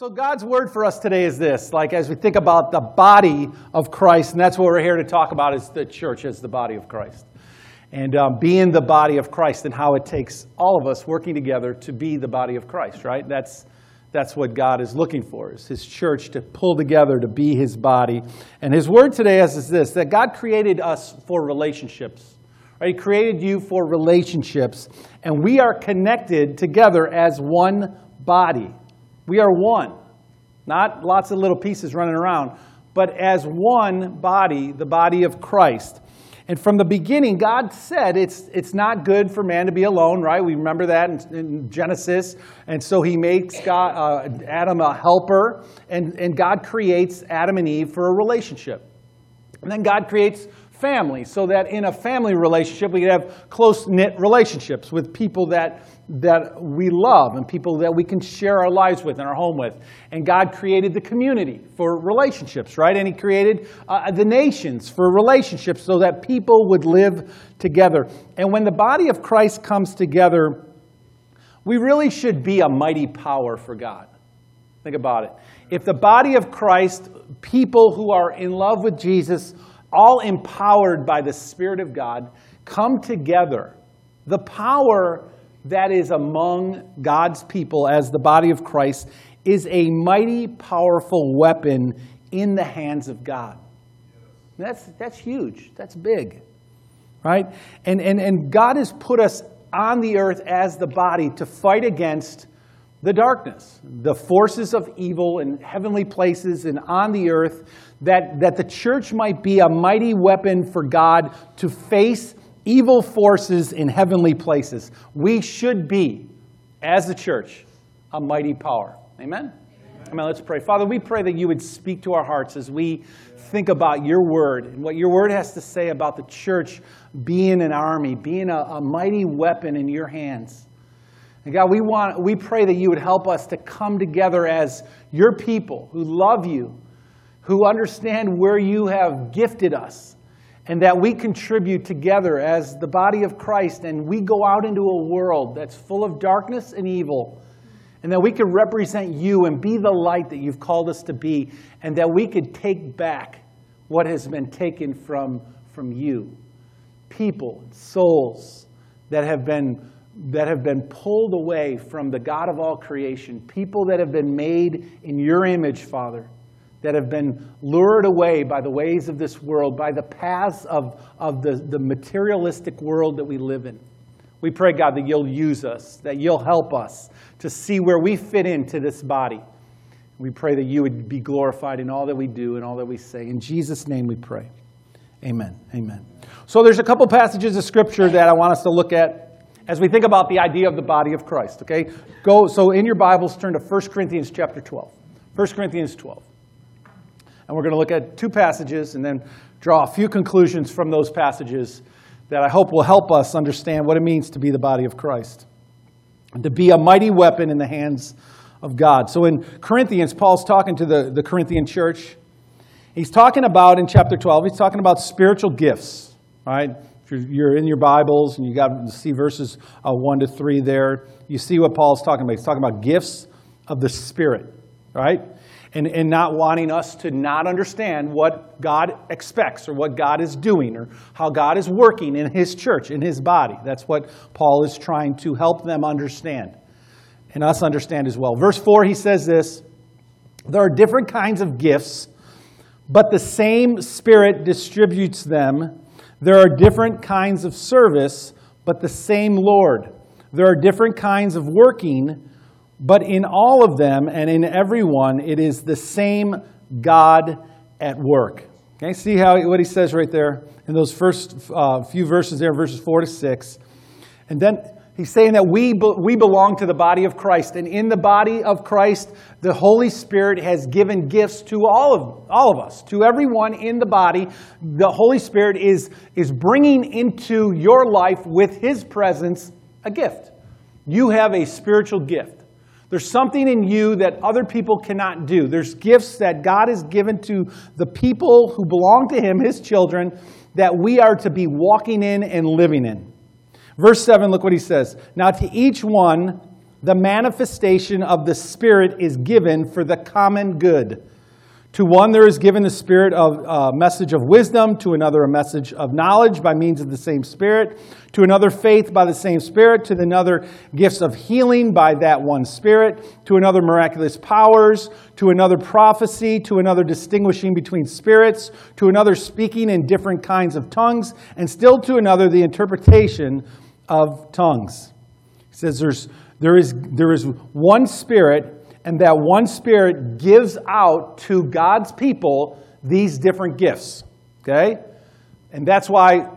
So, God's word for us today is this like, as we think about the body of Christ, and that's what we're here to talk about is the church as the body of Christ. And um, being the body of Christ and how it takes all of us working together to be the body of Christ, right? That's, that's what God is looking for, is his church to pull together to be his body. And his word today is, is this that God created us for relationships. Right? He created you for relationships, and we are connected together as one body. We are one, not lots of little pieces running around, but as one body, the body of Christ. And from the beginning, God said it's, it's not good for man to be alone, right? We remember that in, in Genesis. And so he makes God, uh, Adam a helper, and, and God creates Adam and Eve for a relationship. And then God creates family so that in a family relationship we could have close knit relationships with people that that we love and people that we can share our lives with and our home with. And God created the community for relationships, right? And He created uh, the nations for relationships so that people would live together. And when the body of Christ comes together, we really should be a mighty power for God. Think about it. If the body of Christ, people who are in love with Jesus, all empowered by the Spirit of God, come together, the power that is among God's people as the body of Christ is a mighty, powerful weapon in the hands of God. That's, that's huge. That's big. Right? And, and, and God has put us on the earth as the body to fight against the darkness, the forces of evil in heavenly places and on the earth, that, that the church might be a mighty weapon for God to face evil forces in heavenly places. We should be, as the church, a mighty power. Amen? Amen. Let's pray. Father, we pray that you would speak to our hearts as we think about your word and what your word has to say about the church being an army, being a, a mighty weapon in your hands. And God, we, want, we pray that you would help us to come together as your people who love you, who understand where you have gifted us and that we contribute together as the body of Christ and we go out into a world that's full of darkness and evil, and that we can represent you and be the light that you've called us to be, and that we could take back what has been taken from, from you. People, souls that have been that have been pulled away from the God of all creation, people that have been made in your image, Father that have been lured away by the ways of this world, by the paths of, of the, the materialistic world that we live in. We pray, God, that you'll use us, that you'll help us to see where we fit into this body. We pray that you would be glorified in all that we do and all that we say. In Jesus' name we pray. Amen. Amen. So there's a couple passages of scripture that I want us to look at as we think about the idea of the body of Christ. Okay? Go so in your Bibles turn to 1 Corinthians chapter 12. 1 Corinthians 12. And we're going to look at two passages and then draw a few conclusions from those passages that I hope will help us understand what it means to be the body of Christ to be a mighty weapon in the hands of God. So in Corinthians, Paul's talking to the, the Corinthian church. He's talking about, in chapter 12, he's talking about spiritual gifts, right? If you're, you're in your Bibles and you got to see verses uh, 1 to 3 there, you see what Paul's talking about. He's talking about gifts of the Spirit, right? And, and not wanting us to not understand what God expects or what God is doing or how God is working in His church, in His body. That's what Paul is trying to help them understand and us understand as well. Verse 4, he says this There are different kinds of gifts, but the same Spirit distributes them. There are different kinds of service, but the same Lord. There are different kinds of working but in all of them and in everyone, it is the same God at work. Okay, see how what he says right there in those first uh, few verses there, verses four to six, and then he's saying that we be, we belong to the body of Christ, and in the body of Christ, the Holy Spirit has given gifts to all of all of us, to everyone in the body. The Holy Spirit is is bringing into your life with His presence a gift. You have a spiritual gift. There's something in you that other people cannot do. There's gifts that God has given to the people who belong to Him, His children, that we are to be walking in and living in. Verse 7, look what he says. Now, to each one, the manifestation of the Spirit is given for the common good. To one there is given the spirit of a uh, message of wisdom, to another a message of knowledge by means of the same spirit, to another faith by the same spirit, to another gifts of healing by that one spirit, to another miraculous powers, to another prophecy, to another distinguishing between spirits, to another speaking in different kinds of tongues, and still to another the interpretation of tongues. He says there's, there, is, there is one spirit and that one Spirit gives out to God's people these different gifts. Okay? And that's why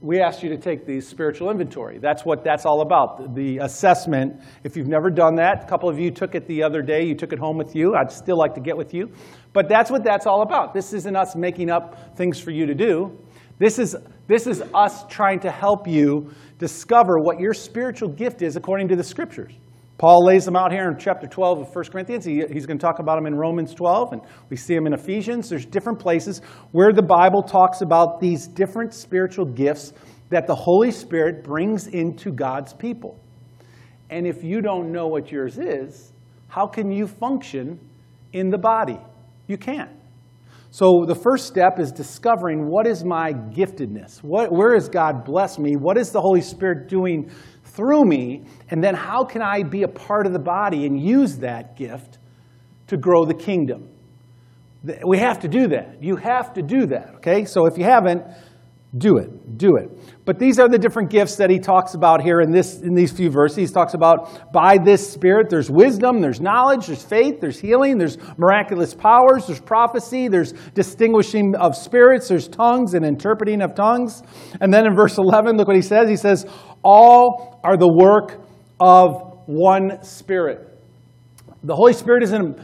we asked you to take the spiritual inventory. That's what that's all about, the assessment. If you've never done that, a couple of you took it the other day, you took it home with you. I'd still like to get with you. But that's what that's all about. This isn't us making up things for you to do. This is, this is us trying to help you discover what your spiritual gift is according to the scriptures. Paul lays them out here in chapter 12 of 1 Corinthians. He, he's going to talk about them in Romans 12, and we see them in Ephesians. There's different places where the Bible talks about these different spiritual gifts that the Holy Spirit brings into God's people. And if you don't know what yours is, how can you function in the body? You can't. So the first step is discovering what is my giftedness? What, where has God blessed me? What is the Holy Spirit doing through me, and then how can I be a part of the body and use that gift to grow the kingdom? We have to do that. You have to do that, okay? So if you haven't, do it. Do it. But these are the different gifts that he talks about here in, this, in these few verses. He talks about by this Spirit, there's wisdom, there's knowledge, there's faith, there's healing, there's miraculous powers, there's prophecy, there's distinguishing of spirits, there's tongues and interpreting of tongues. And then in verse 11, look what he says. He says, All are the work of one Spirit. The Holy Spirit isn't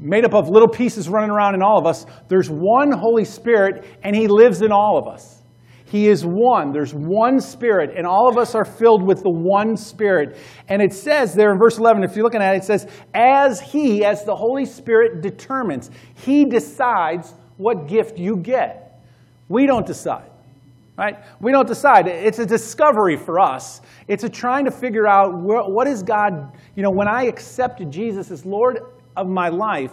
made up of little pieces running around in all of us. There's one Holy Spirit, and He lives in all of us. He is one. There's one Spirit, and all of us are filled with the one Spirit. And it says there in verse 11, if you're looking at it, it says, as He, as the Holy Spirit determines, He decides what gift you get. We don't decide. Right? We don't decide. It's a discovery for us. It's a trying to figure out what is God, you know, when I accepted Jesus as Lord of my life,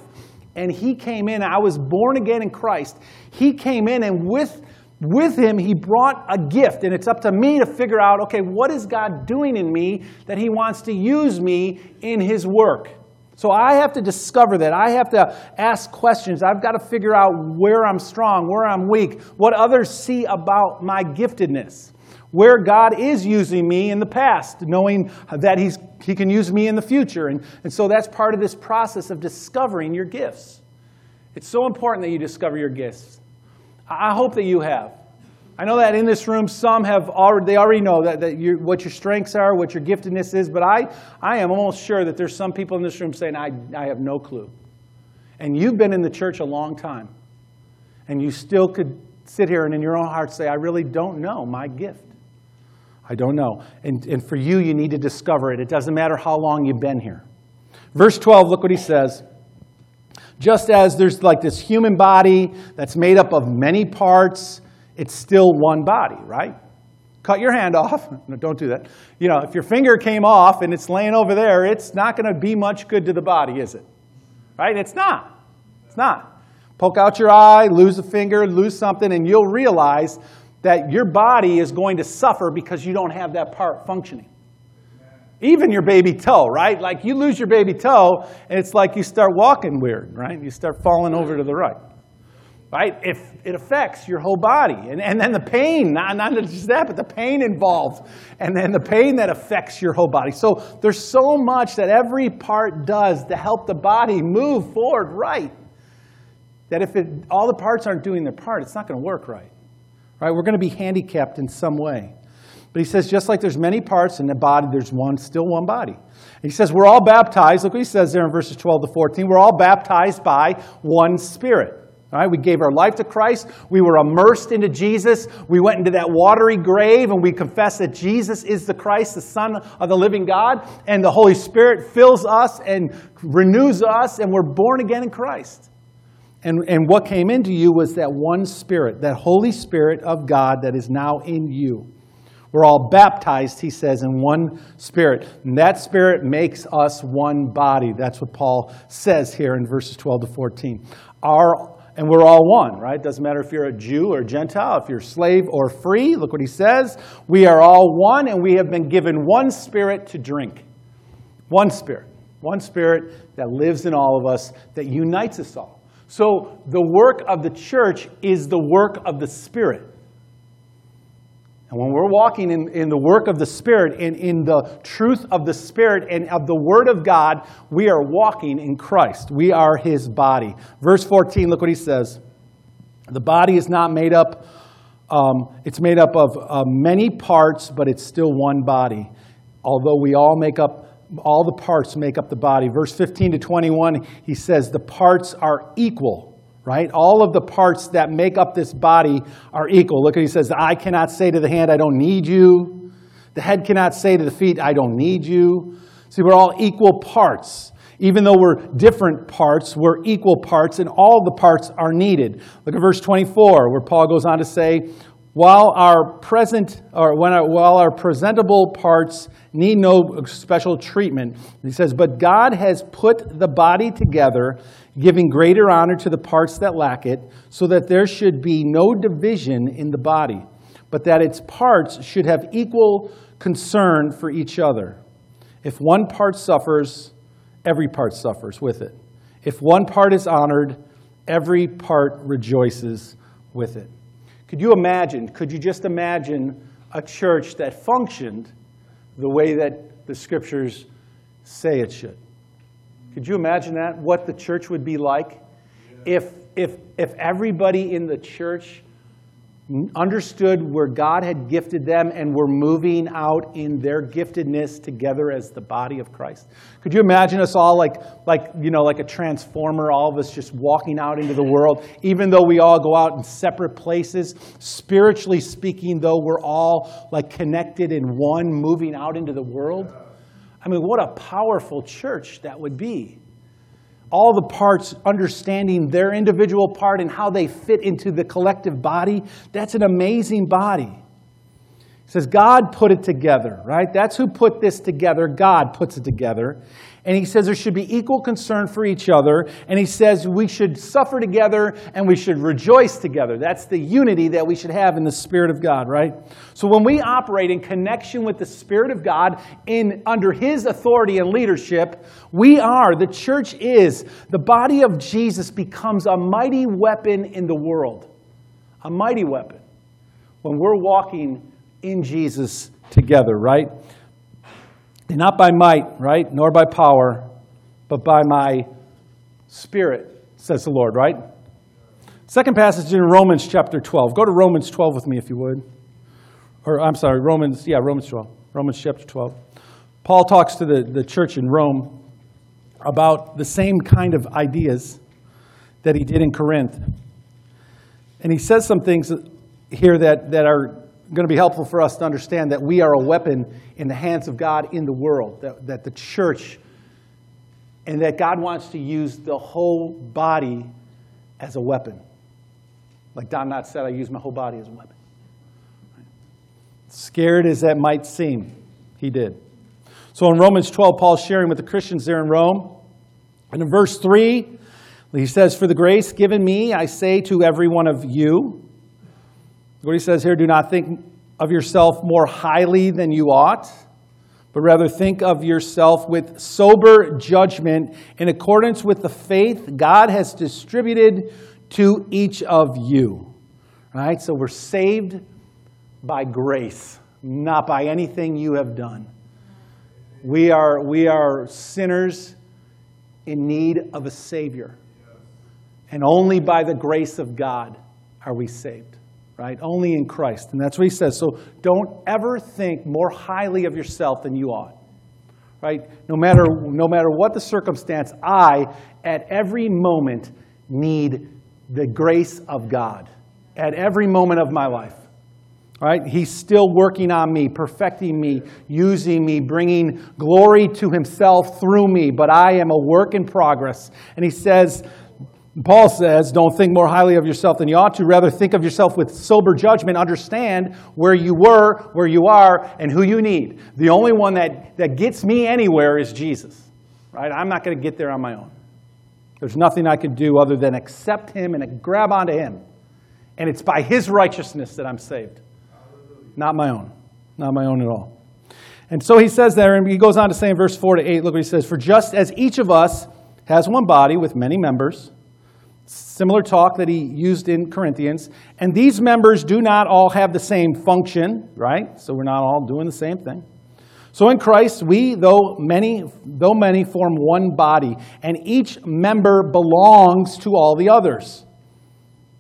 and He came in, I was born again in Christ. He came in, and with with him, he brought a gift, and it's up to me to figure out okay, what is God doing in me that he wants to use me in his work? So I have to discover that. I have to ask questions. I've got to figure out where I'm strong, where I'm weak, what others see about my giftedness, where God is using me in the past, knowing that he's, He can use me in the future. And, and so that's part of this process of discovering your gifts. It's so important that you discover your gifts. I hope that you have. I know that in this room, some have already, they already know that, that what your strengths are, what your giftedness is, but I, I am almost sure that there's some people in this room saying, I, I have no clue. And you've been in the church a long time, and you still could sit here and in your own heart say, I really don't know my gift. I don't know. And, and for you, you need to discover it. It doesn't matter how long you've been here. Verse 12, look what he says. Just as there's like this human body that's made up of many parts, it's still one body, right? Cut your hand off. No, don't do that. You know, if your finger came off and it's laying over there, it's not going to be much good to the body, is it? Right? It's not. It's not. Poke out your eye, lose a finger, lose something, and you'll realize that your body is going to suffer because you don't have that part functioning. Even your baby toe, right? Like you lose your baby toe, and it's like you start walking weird, right? You start falling over to the right. Right? If it affects your whole body. And, and then the pain, not, not just that, but the pain involved. And then the pain that affects your whole body. So there's so much that every part does to help the body move forward right. That if it, all the parts aren't doing their part, it's not going to work right. Right? We're going to be handicapped in some way. But he says, just like there's many parts in the body, there's one, still one body. And he says, we're all baptized. Look what he says there in verses 12 to 14. We're all baptized by one Spirit. All right, we gave our life to Christ. We were immersed into Jesus. We went into that watery grave and we confessed that Jesus is the Christ, the Son of the living God. And the Holy Spirit fills us and renews us, and we're born again in Christ. And, and what came into you was that one Spirit, that Holy Spirit of God that is now in you. We're all baptized, he says, in one spirit. And that spirit makes us one body. That's what Paul says here in verses 12 to 14. Our, and we're all one, right? Doesn't matter if you're a Jew or Gentile, if you're slave or free. Look what he says. We are all one, and we have been given one spirit to drink. One spirit. One spirit that lives in all of us, that unites us all. So the work of the church is the work of the Spirit. And when we're walking in, in the work of the Spirit and in the truth of the Spirit and of the Word of God, we are walking in Christ. We are His body. Verse 14, look what he says. The body is not made up, um, it's made up of uh, many parts, but it's still one body. Although we all make up, all the parts make up the body. Verse 15 to 21, he says, the parts are equal right? All of the parts that make up this body are equal. Look, he says, the eye cannot say to the hand, I don't need you. The head cannot say to the feet, I don't need you. See, we're all equal parts. Even though we're different parts, we're equal parts, and all the parts are needed. Look at verse 24, where Paul goes on to say, while our present or when our, while our presentable parts need no special treatment he says but god has put the body together giving greater honor to the parts that lack it so that there should be no division in the body but that its parts should have equal concern for each other. If one part suffers every part suffers with it. If one part is honored every part rejoices with it. Could you imagine, could you just imagine a church that functioned the way that the scriptures say it should? Could you imagine that? What the church would be like if, if, if everybody in the church understood where God had gifted them and were moving out in their giftedness together as the body of Christ. Could you imagine us all like, like, you know, like a transformer, all of us just walking out into the world, even though we all go out in separate places, spiritually speaking, though we're all like connected in one, moving out into the world? I mean, what a powerful church that would be all the parts understanding their individual part and how they fit into the collective body, that's an amazing body. He says, God put it together, right? That's who put this together. God puts it together. And he says there should be equal concern for each other. And he says we should suffer together and we should rejoice together. That's the unity that we should have in the Spirit of God, right? So when we operate in connection with the Spirit of God in under his authority and leadership, we are, the church is, the body of Jesus becomes a mighty weapon in the world. A mighty weapon. When we're walking in Jesus together, right? Not by might, right? Nor by power, but by my spirit, says the Lord, right? Second passage in Romans chapter 12. Go to Romans 12 with me if you would. Or, I'm sorry, Romans, yeah, Romans 12. Romans chapter 12. Paul talks to the, the church in Rome about the same kind of ideas that he did in Corinth. And he says some things here that, that are going to be helpful for us to understand that we are a weapon in the hands of God in the world, that, that the church, and that God wants to use the whole body as a weapon. Like Don Knotts said, I use my whole body as a weapon. Scared as that might seem, he did. So in Romans 12, Paul's sharing with the Christians there in Rome. And in verse 3, he says, For the grace given me, I say to every one of you, what he says here do not think of yourself more highly than you ought, but rather think of yourself with sober judgment in accordance with the faith God has distributed to each of you. Right? So we're saved by grace, not by anything you have done. We are, we are sinners in need of a Savior. And only by the grace of God are we saved right? Only in Christ. And that's what he says. So don't ever think more highly of yourself than you ought. Right? No matter, no matter what the circumstance, I, at every moment, need the grace of God. At every moment of my life. Right? He's still working on me, perfecting me, using me, bringing glory to himself through me, but I am a work in progress. And he says, Paul says, Don't think more highly of yourself than you ought to. Rather, think of yourself with sober judgment. Understand where you were, where you are, and who you need. The only one that, that gets me anywhere is Jesus. Right? I'm not going to get there on my own. There's nothing I can do other than accept Him and grab onto Him. And it's by His righteousness that I'm saved, not my own. Not my own at all. And so he says there, and he goes on to say in verse 4 to 8, look what he says For just as each of us has one body with many members, Similar talk that he used in Corinthians. And these members do not all have the same function, right? So we're not all doing the same thing. So in Christ, we, though many, though many, form one body, and each member belongs to all the others.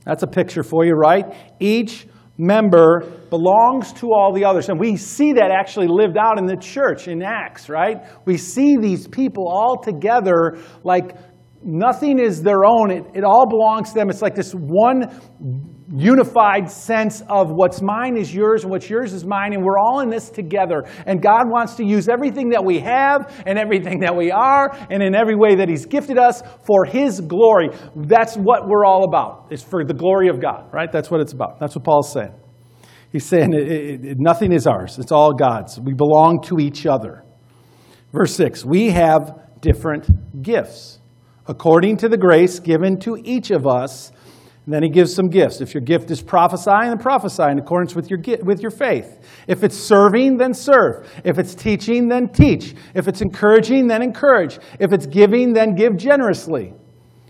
That's a picture for you, right? Each member belongs to all the others. And we see that actually lived out in the church in Acts, right? We see these people all together like nothing is their own. It, it all belongs to them. It's like this one unified sense of what's mine is yours and what's yours is mine, and we're all in this together. And God wants to use everything that we have and everything that we are and in every way that He's gifted us for His glory. That's what we're all about. It's for the glory of God, right? That's what it's about. That's what Paul's saying. He's saying it, it, nothing is ours, it's all God's. We belong to each other. Verse 6 We have different gifts according to the grace given to each of us. And then he gives some gifts. If your gift is prophesying, then prophesy in accordance with your, with your faith. If it's serving, then serve. If it's teaching, then teach. If it's encouraging, then encourage. If it's giving, then give generously.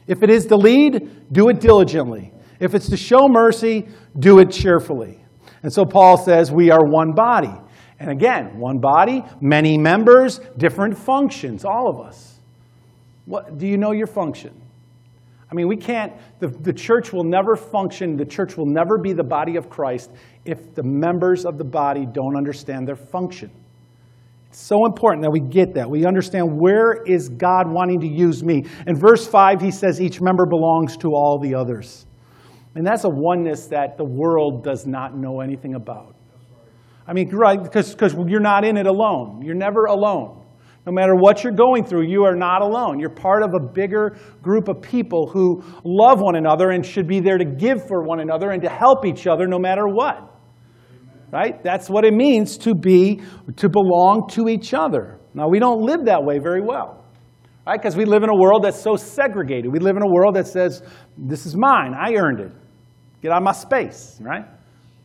If it is to lead, do it diligently. If it's to show mercy, do it cheerfully. And so Paul says we are one body. And again, one body, many members, different functions, all of us. What, do you know your function? I mean, we can't, the, the church will never function, the church will never be the body of Christ if the members of the body don't understand their function. It's so important that we get that. We understand where is God wanting to use me. In verse 5, he says each member belongs to all the others. And that's a oneness that the world does not know anything about. I mean, right, because you're not in it alone. You're never alone. No matter what you're going through, you are not alone. You're part of a bigger group of people who love one another and should be there to give for one another and to help each other no matter what. Right? That's what it means to be, to belong to each other. Now, we don't live that way very well. Right? Because we live in a world that's so segregated. We live in a world that says, this is mine, I earned it. Get out of my space, right?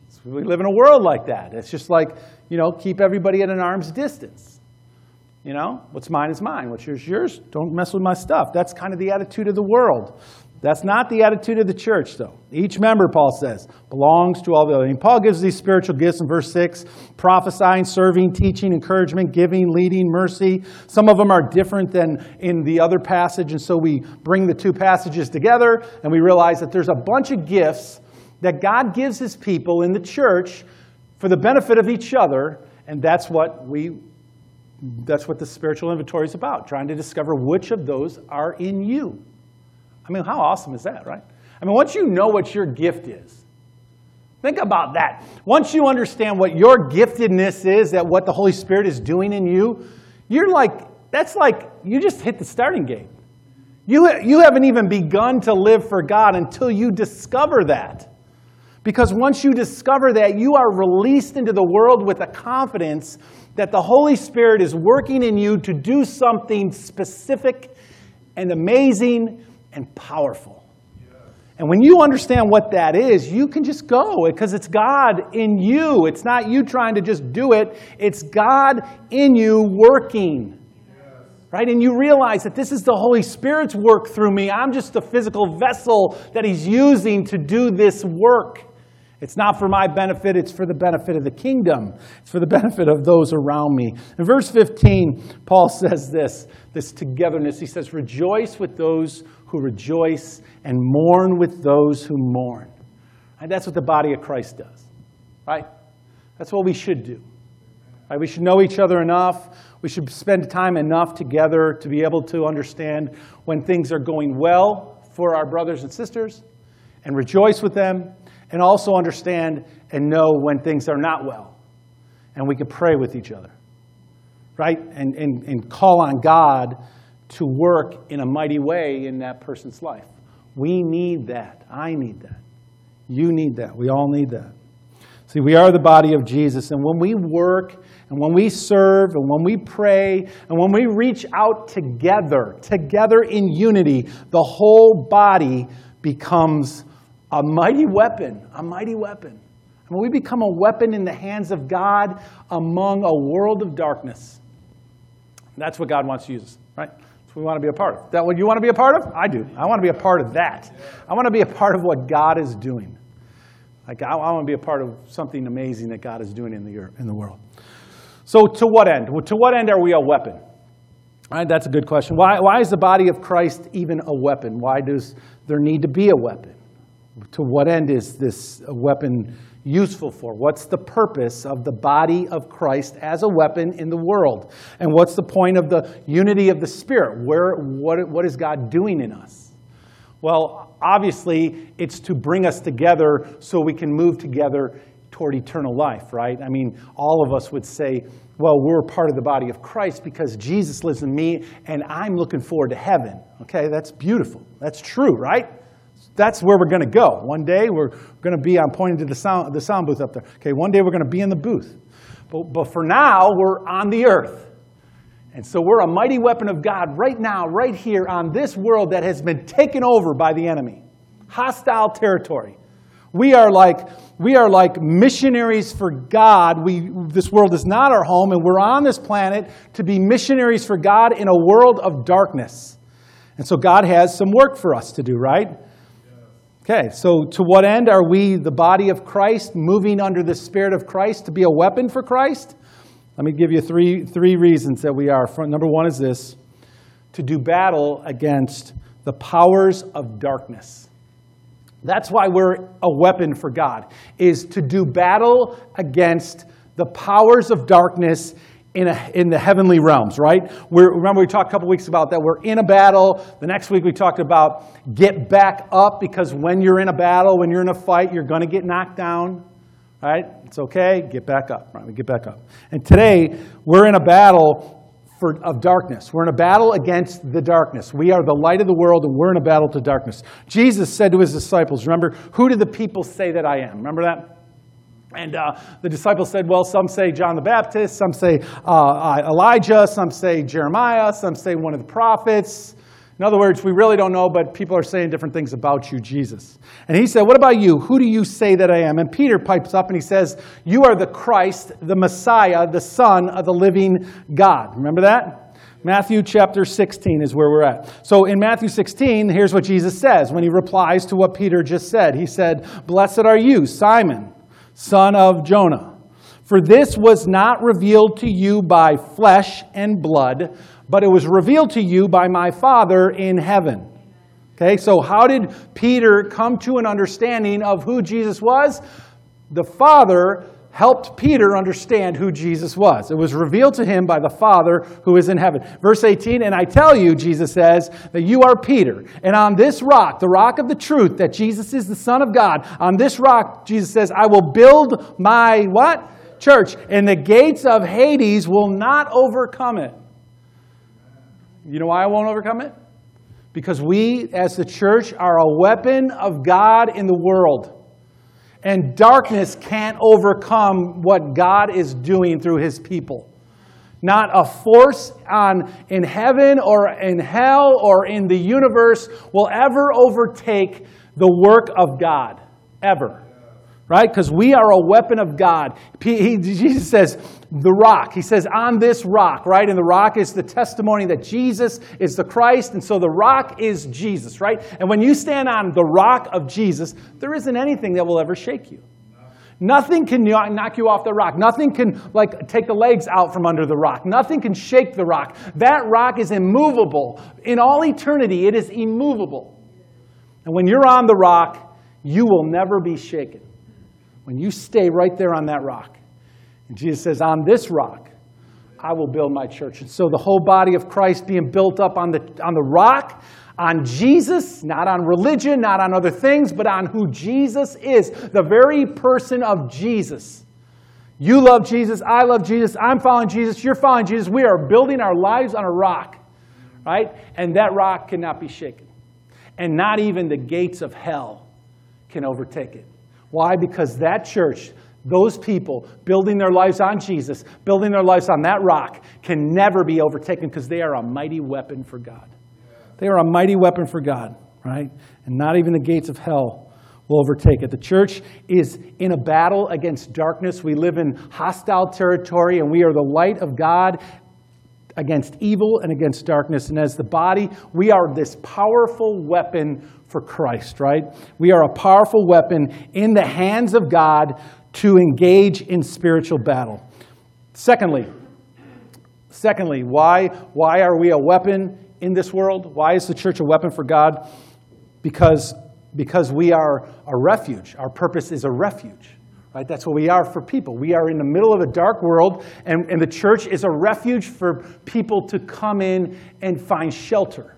So we live in a world like that. It's just like, you know, keep everybody at an arm's distance. You know, what's mine is mine. What's yours, is yours. Don't mess with my stuff. That's kind of the attitude of the world. That's not the attitude of the church, though. Each member, Paul says, belongs to all the other. And Paul gives these spiritual gifts in verse 6 prophesying, serving, teaching, encouragement, giving, leading, mercy. Some of them are different than in the other passage, and so we bring the two passages together and we realize that there's a bunch of gifts that God gives his people in the church for the benefit of each other, and that's what we that's what the spiritual inventory is about, trying to discover which of those are in you. I mean, how awesome is that, right? I mean, once you know what your gift is, think about that. Once you understand what your giftedness is, that what the Holy Spirit is doing in you, you're like, that's like, you just hit the starting gate. You, you haven't even begun to live for God until you discover that. Because once you discover that, you are released into the world with a confidence that the Holy Spirit is working in you to do something specific and amazing and powerful. And when you understand what that is, you can just go because it's God in you. It's not you trying to just do it, it's God in you working. Right? And you realize that this is the Holy Spirit's work through me. I'm just a physical vessel that He's using to do this work. It's not for my benefit, it's for the benefit of the kingdom. It's for the benefit of those around me. In verse 15, Paul says this this togetherness. He says, Rejoice with those who rejoice and mourn with those who mourn. And that's what the body of Christ does, right? That's what we should do. Right? We should know each other enough. We should spend time enough together to be able to understand when things are going well for our brothers and sisters and rejoice with them and also understand and know when things are not well. And we can pray with each other, right? And, and, and call on God to work in a mighty way in that person's life. We need that. I need that. You need that. We all need that. See, we are the body of Jesus, and when we work, and when we serve, and when we pray, and when we reach out together, together in unity, the whole body becomes a mighty weapon, a mighty weapon. And when we become a weapon in the hands of God among a world of darkness. That's what God wants to use, us, right? That's what we want to be a part of. That what you want to be a part of? I do. I want to be a part of that. I want to be a part of what God is doing. Like I, I want to be a part of something amazing that God is doing in the in the world. So to what end? To what end are we a weapon? All right, that's a good question. Why, why is the body of Christ even a weapon? Why does there need to be a weapon? To what end is this weapon useful for? What's the purpose of the body of Christ as a weapon in the world? And what's the point of the unity of the Spirit? Where, what, what is God doing in us? Well, obviously, it's to bring us together so we can move together toward eternal life, right? I mean, all of us would say, well, we're part of the body of Christ because Jesus lives in me and I'm looking forward to heaven. Okay, that's beautiful. That's true, right? That's where we're going to go. One day we're going to be, I'm pointing to the sound, the sound booth up there. Okay, one day we're going to be in the booth. But, but for now, we're on the earth. And so we're a mighty weapon of God right now, right here on this world that has been taken over by the enemy. Hostile territory. We are like, we are like missionaries for God. We, this world is not our home, and we're on this planet to be missionaries for God in a world of darkness. And so God has some work for us to do, right? Okay, so to what end are we, the body of Christ, moving under the Spirit of Christ to be a weapon for Christ? Let me give you three, three reasons that we are. Number one is this to do battle against the powers of darkness. That's why we're a weapon for God, is to do battle against the powers of darkness in, a, in the heavenly realms, right? We're, remember, we talked a couple weeks about that. We're in a battle. The next week, we talked about get back up because when you're in a battle, when you're in a fight, you're going to get knocked down, right? It's okay. Get back up. Right? We Get back up. And today, we're in a battle for, of darkness. We're in a battle against the darkness. We are the light of the world, and we're in a battle to darkness. Jesus said to his disciples, Remember, who did the people say that I am? Remember that? And uh, the disciples said, Well, some say John the Baptist, some say uh, Elijah, some say Jeremiah, some say one of the prophets. In other words, we really don't know, but people are saying different things about you, Jesus. And he said, What about you? Who do you say that I am? And Peter pipes up and he says, You are the Christ, the Messiah, the Son of the living God. Remember that? Matthew chapter 16 is where we're at. So in Matthew 16, here's what Jesus says when he replies to what Peter just said. He said, Blessed are you, Simon son of Jonah. For this was not revealed to you by flesh and blood, but it was revealed to you by my Father in heaven. Okay, so how did Peter come to an understanding of who Jesus was? The Father helped Peter understand who Jesus was. It was revealed to him by the Father who is in heaven. Verse 18, and I tell you, Jesus says, that you are Peter, and on this rock, the rock of the truth, that Jesus is the Son of God, on this rock, Jesus says, I will build my what? Church, and the gates of Hades will not overcome it. You know why I won't overcome it? Because we, as the church, are a weapon of God in the world. And darkness can't overcome what God is doing through his people. Not a force on, in heaven or in hell or in the universe will ever overtake the work of God. Ever right? Because we are a weapon of God. He, Jesus says, the rock. He says, on this rock, right? And the rock is the testimony that Jesus is the Christ, and so the rock is Jesus, right? And when you stand on the rock of Jesus, there isn't anything that will ever shake you. Nothing can knock you off the rock. Nothing can like take the legs out from under the rock. Nothing can shake the rock. That rock is immovable. In all eternity, it is immovable. And when you're on the rock, you will never be shaken when you stay right there on that rock. And Jesus says, On this rock, I will build my church. And so the whole body of Christ being built up on the, on the rock, on Jesus, not on religion, not on other things, but on who Jesus is, the very person of Jesus. You love Jesus, I love Jesus, I'm following Jesus, you're following Jesus. We are building our lives on a rock, right? And that rock cannot be shaken. and not even the gates of hell can overtake it. Why? Because that church, those people building their lives on Jesus, building their lives on that rock, can never be overtaken because they are a mighty weapon for God. They are a mighty weapon for God, right? And not even the gates of hell will overtake it. The church is in a battle against darkness. We live in hostile territory, and we are the light of God against evil and against darkness. And as the body, we are this powerful weapon for Christ, right? We are a powerful weapon in the hands of God to engage in spiritual battle. Secondly, secondly, why, why are we a weapon in this world? Why is the church a weapon for God? Because, because we are a refuge. Our purpose is a refuge. Right? That's what we are for people. We are in the middle of a dark world, and, and the church is a refuge for people to come in and find shelter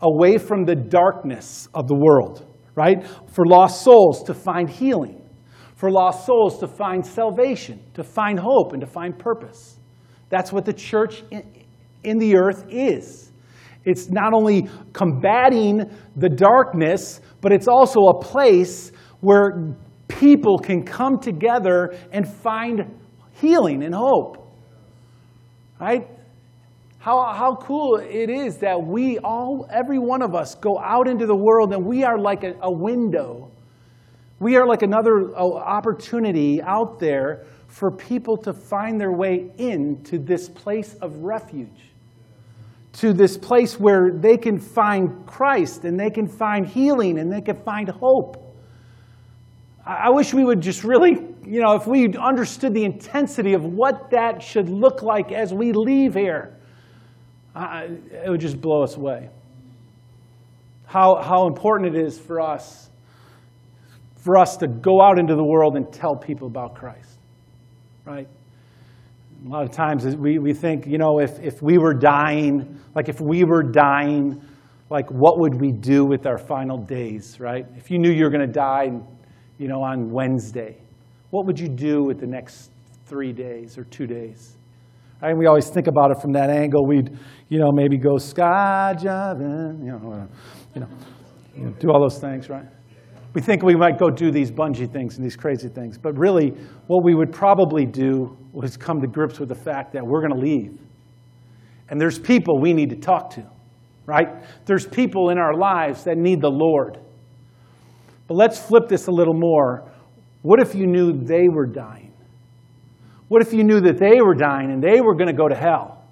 away from the darkness of the world, right? For lost souls to find healing, for lost souls to find salvation, to find hope, and to find purpose. That's what the church in, in the earth is. It's not only combating the darkness, but it's also a place where people can come together and find healing and hope. Right? How, how cool it is that we all, every one of us, go out into the world and we are like a, a window. We are like another opportunity out there for people to find their way into this place of refuge, to this place where they can find Christ and they can find healing and they can find hope. I wish we would just really, you know, if we understood the intensity of what that should look like as we leave here it would just blow us away. How, how important it is for us, for us to go out into the world and tell people about Christ, right? A lot of times we, we think, you know, if, if we were dying, like if we were dying, like what would we do with our final days, right? If you knew you were going to die, you know, on Wednesday, what would you do with the next three days or two days? And we always think about it from that angle. We'd, you know, maybe go skydiving, you know, uh, you know, you know, do all those things, right? We think we might go do these bungee things and these crazy things, but really, what we would probably do was come to grips with the fact that we're going to leave. And there's people we need to talk to, right? There's people in our lives that need the Lord. But let's flip this a little more. What if you knew they were dying? What if you knew that they were dying and they were going to go to hell?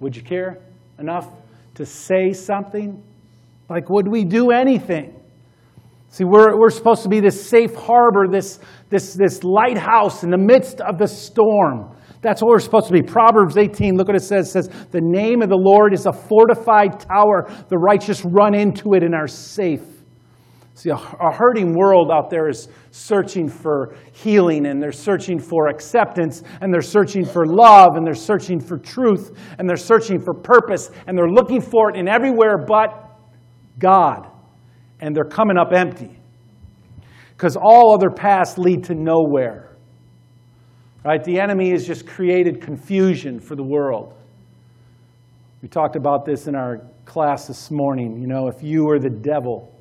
Would you care enough to say something? Like, would we do anything? See, we're, we're supposed to be this safe harbor, this, this, this lighthouse in the midst of the storm. That's what we're supposed to be. Proverbs 18, look what it says. It says, The name of the Lord is a fortified tower. The righteous run into it and are safe. See, a, hurting world out there is searching for healing, and they're searching for acceptance, and they're searching for love, and they're searching for truth, and they're searching for purpose, and they're looking for it in everywhere but God. And they're coming up empty. Because all other paths lead to nowhere. Right? The enemy has just created confusion for the world. We talked about this in our class this morning. You know, if you were the devil,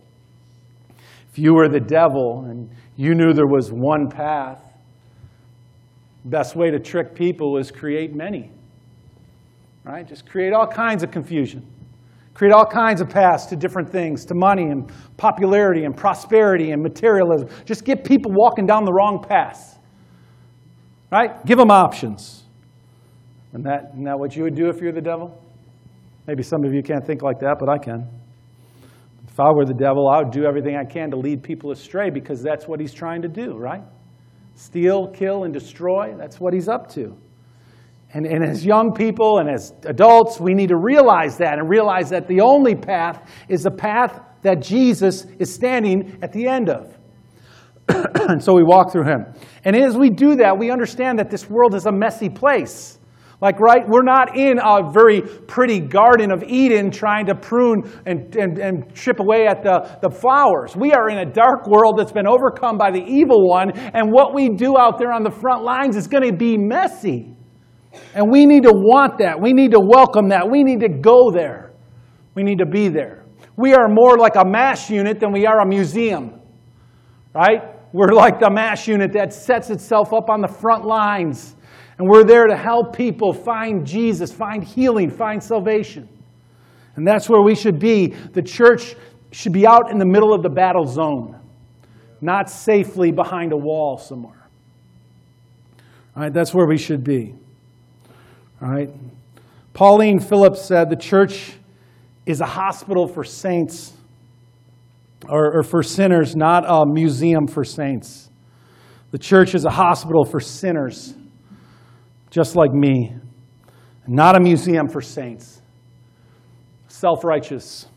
you were the devil and you knew there was one path, best way to trick people is create many. Right? Just create all kinds of confusion. Create all kinds of paths to different things, to money and popularity and prosperity and materialism. Just get people walking down the wrong path. Right? Give them options. And that, isn't that what you would do if you're the devil? Maybe some of you can't think like that, but I can. If I were the devil, I would do everything I can to lead people astray because that's what he's trying to do, right? Steal, kill, and destroy. That's what he's up to. And, and as young people and as adults, we need to realize that and realize that the only path is the path that Jesus is standing at the end of. and so we walk through him. And as we do that, we understand that this world is a messy place. Like, right, we're not in a very pretty Garden of Eden trying to prune and, and, and chip away at the, the flowers. We are in a dark world that's been overcome by the evil one, and what we do out there on the front lines is going to be messy. And we need to want that. We need to welcome that. We need to go there. We need to be there. We are more like a MASH unit than we are a museum, right? We're like the MASH unit that sets itself up on the front lines. And we're there to help people find Jesus, find healing, find salvation. And that's where we should be. The church should be out in the middle of the battle zone, not safely behind a wall somewhere. All right, that's where we should be. All right. Pauline Phillips said the church is a hospital for saints or, or, for sinners, not a museum for saints. The church is a hospital for sinners, just like me, not a museum for saints. Self righteous,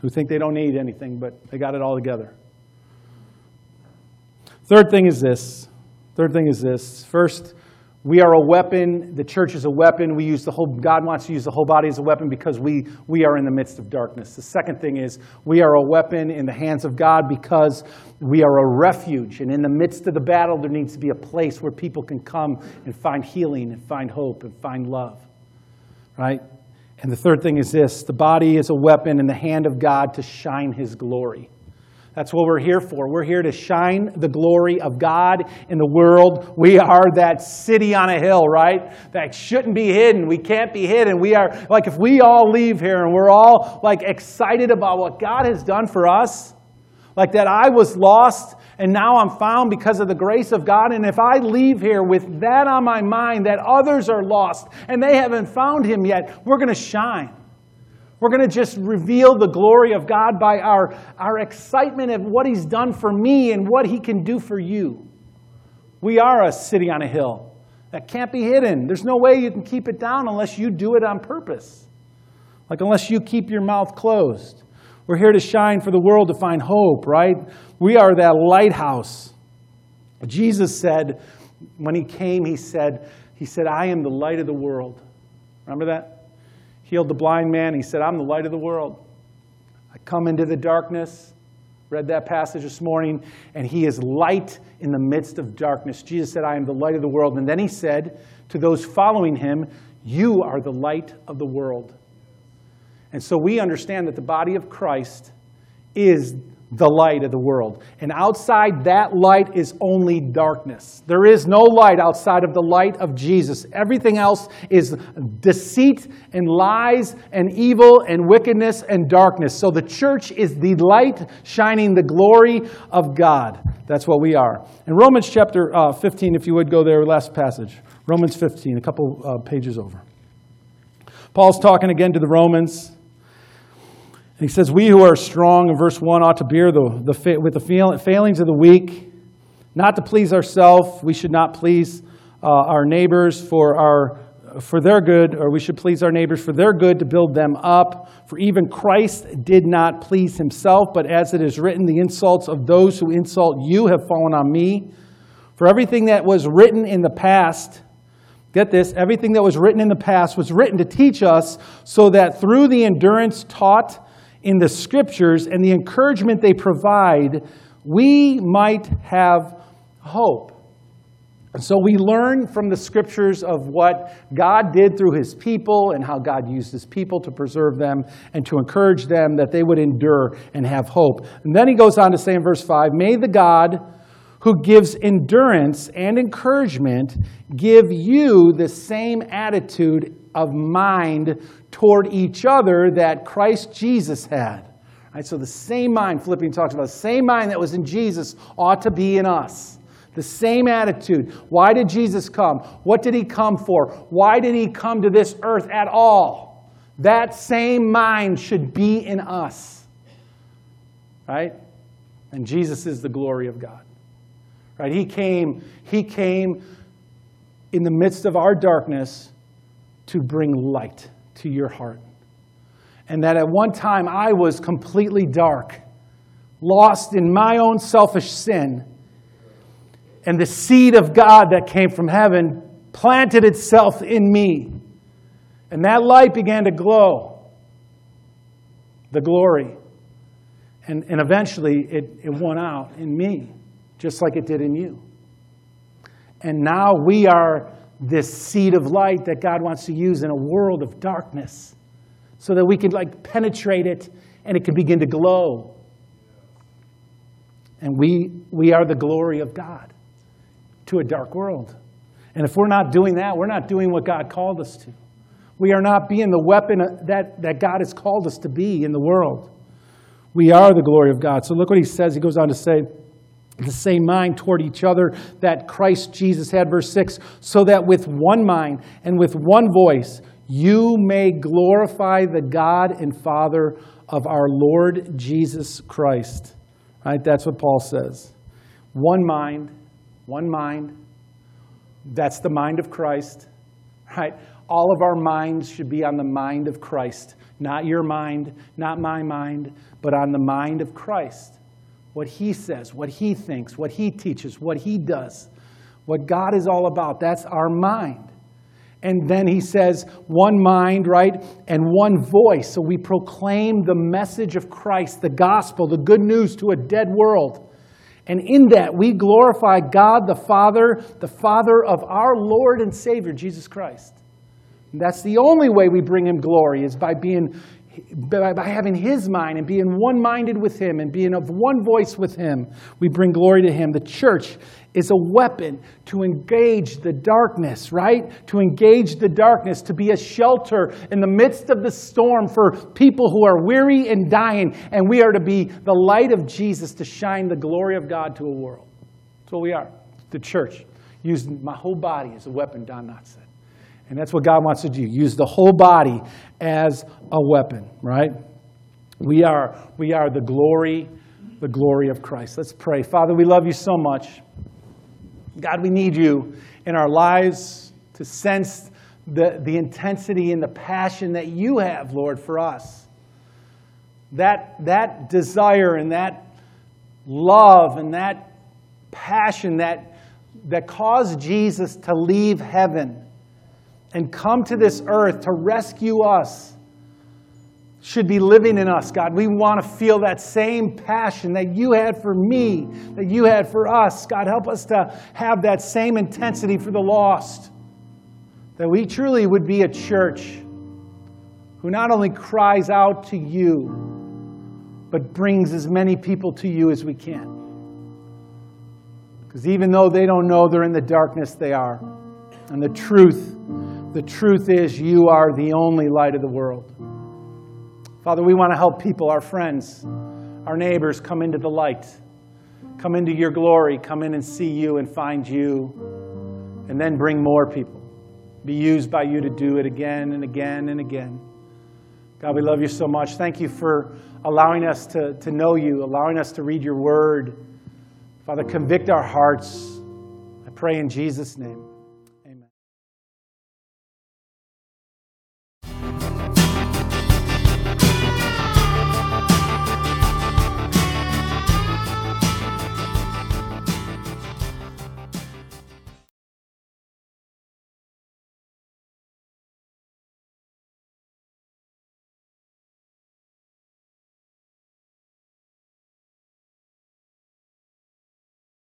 who think they don't need anything, but they got it all together. Third thing is this. Third thing is this. First, we are a weapon. The church is a weapon. We use the whole, God wants to use the whole body as a weapon because we, we are in the midst of darkness. The second thing is we are a weapon in the hands of God because we are a refuge. And in the midst of the battle, there needs to be a place where people can come and find healing and find hope and find love. Right? And the third thing is this the body is a weapon in the hand of God to shine his glory. That's what we're here for. We're here to shine the glory of God in the world. We are that city on a hill, right? That shouldn't be hidden. We can't be hidden. We are, like, if we all leave here and we're all, like, excited about what God has done for us, like that I was lost and now I'm found because of the grace of God. And if I leave here with that on my mind, that others are lost and they haven't found Him yet, we're going to shine. We're going to just reveal the glory of God by our, our excitement of what He's done for me and what He can do for you. We are a city on a hill that can't be hidden. There's no way you can keep it down unless you do it on purpose, like unless you keep your mouth closed. We're here to shine for the world to find hope, right? We are that lighthouse. Jesus said, when He came, He said, He said, I am the light of the world. Remember that? Healed the blind man. He said, I'm the light of the world. I come into the darkness. Read that passage this morning, and he is light in the midst of darkness. Jesus said, I am the light of the world. And then he said to those following him, You are the light of the world. And so we understand that the body of Christ is the light of the world. And outside that light is only darkness. There is no light outside of the light of Jesus. Everything else is deceit and lies and evil and wickedness and darkness. So the church is the light shining the glory of God. That's what we are. In Romans chapter uh, 15, if you would go there, last passage. Romans 15, a couple uh, pages over. Paul's talking again to the Romans. He says, We who are strong, in verse 1, ought to bear the, the, with the failings of the weak, not to please ourselves. We should not please uh, our neighbors for, our, for their good, or we should please our neighbors for their good to build them up. For even Christ did not please himself, but as it is written, the insults of those who insult you have fallen on me. For everything that was written in the past, Get this, everything that was written in the past was written to teach us so that through the endurance taught in the scriptures and the encouragement they provide, we might have hope. And so we learn from the scriptures of what God did through his people and how God used his people to preserve them and to encourage them that they would endure and have hope. And then he goes on to say in verse 5 May the God who gives endurance and encouragement give you the same attitude of mind toward each other that Christ Jesus had. Right, so the same mind, Philippians talks about, the same mind that was in Jesus ought to be in us. The same attitude. Why did Jesus come? What did he come for? Why did he come to this earth at all? That same mind should be in us. Right? And Jesus is the glory of God. Right? He came, he came in the midst of our darkness to bring light to your heart. And that at one time I was completely dark, lost in my own selfish sin. And the seed of God that came from heaven planted itself in me. And that light began to glow, the glory. And, and eventually it, it won out in me, just like it did in you. And now we are this seed of light that God wants to use in a world of darkness so that we can like penetrate it and it can begin to glow. And we, we are the glory of God to a dark world. And if we're not doing that, we're not doing what God called us to. We are not being the weapon that, that God has called us to be in the world. We are the glory of God. So look what he says. He goes on to say, the same mind toward each other that Christ Jesus had, verse 6, so that with one mind and with one voice you may glorify the God and Father of our Lord Jesus Christ. Right? That's what Paul says. One mind, one mind. That's the mind of Christ. Right? All of our minds should be on the mind of Christ. Not your mind, not my mind, but on the mind of Christ. What he says, what he thinks, what he teaches, what he does, what God is all about. That's our mind. And then he says, one mind, right? And one voice. So we proclaim the message of Christ, the gospel, the good news to a dead world. And in that, we glorify God the Father, the Father of our Lord and Savior, Jesus Christ. And that's the only way we bring him glory, is by being by having his mind and being one minded with him and being of one voice with him, we bring glory to him. The church is a weapon to engage the darkness, right? To engage the darkness, to be a shelter in the midst of the storm for people who are weary and dying. And we are to be the light of Jesus to shine the glory of God to a world. That's what we are. The church. Using my whole body as a weapon, Don Knotts said. And that's what God wants to do. Use the whole body as a weapon, right? We are, we are the glory, the glory of Christ. Let's pray. Father, we love you so much. God, we need you in our lives to sense the, the intensity and the passion that you have, Lord, for us. That, that desire and that love and that passion that, that caused Jesus to leave heaven and come to this earth to rescue us should be living in us, God. We want to feel that same passion that you had for me, that you had for us. God, help us to have that same intensity for the lost. That we truly would be a church who not only cries out to you, but brings as many people to you as we can. Because even though they don't know they're in the darkness, they are. And the truth the truth is, you are the only light of the world. Father, we want to help people, our friends, our neighbors, come into the light, come into your glory, come in and see you and find you, and then bring more people. Be used by you to do it again and again and again. God, we love you so much. Thank you for allowing us to, to know you, allowing us to read your word. Father, convict our hearts. I pray in Jesus' name.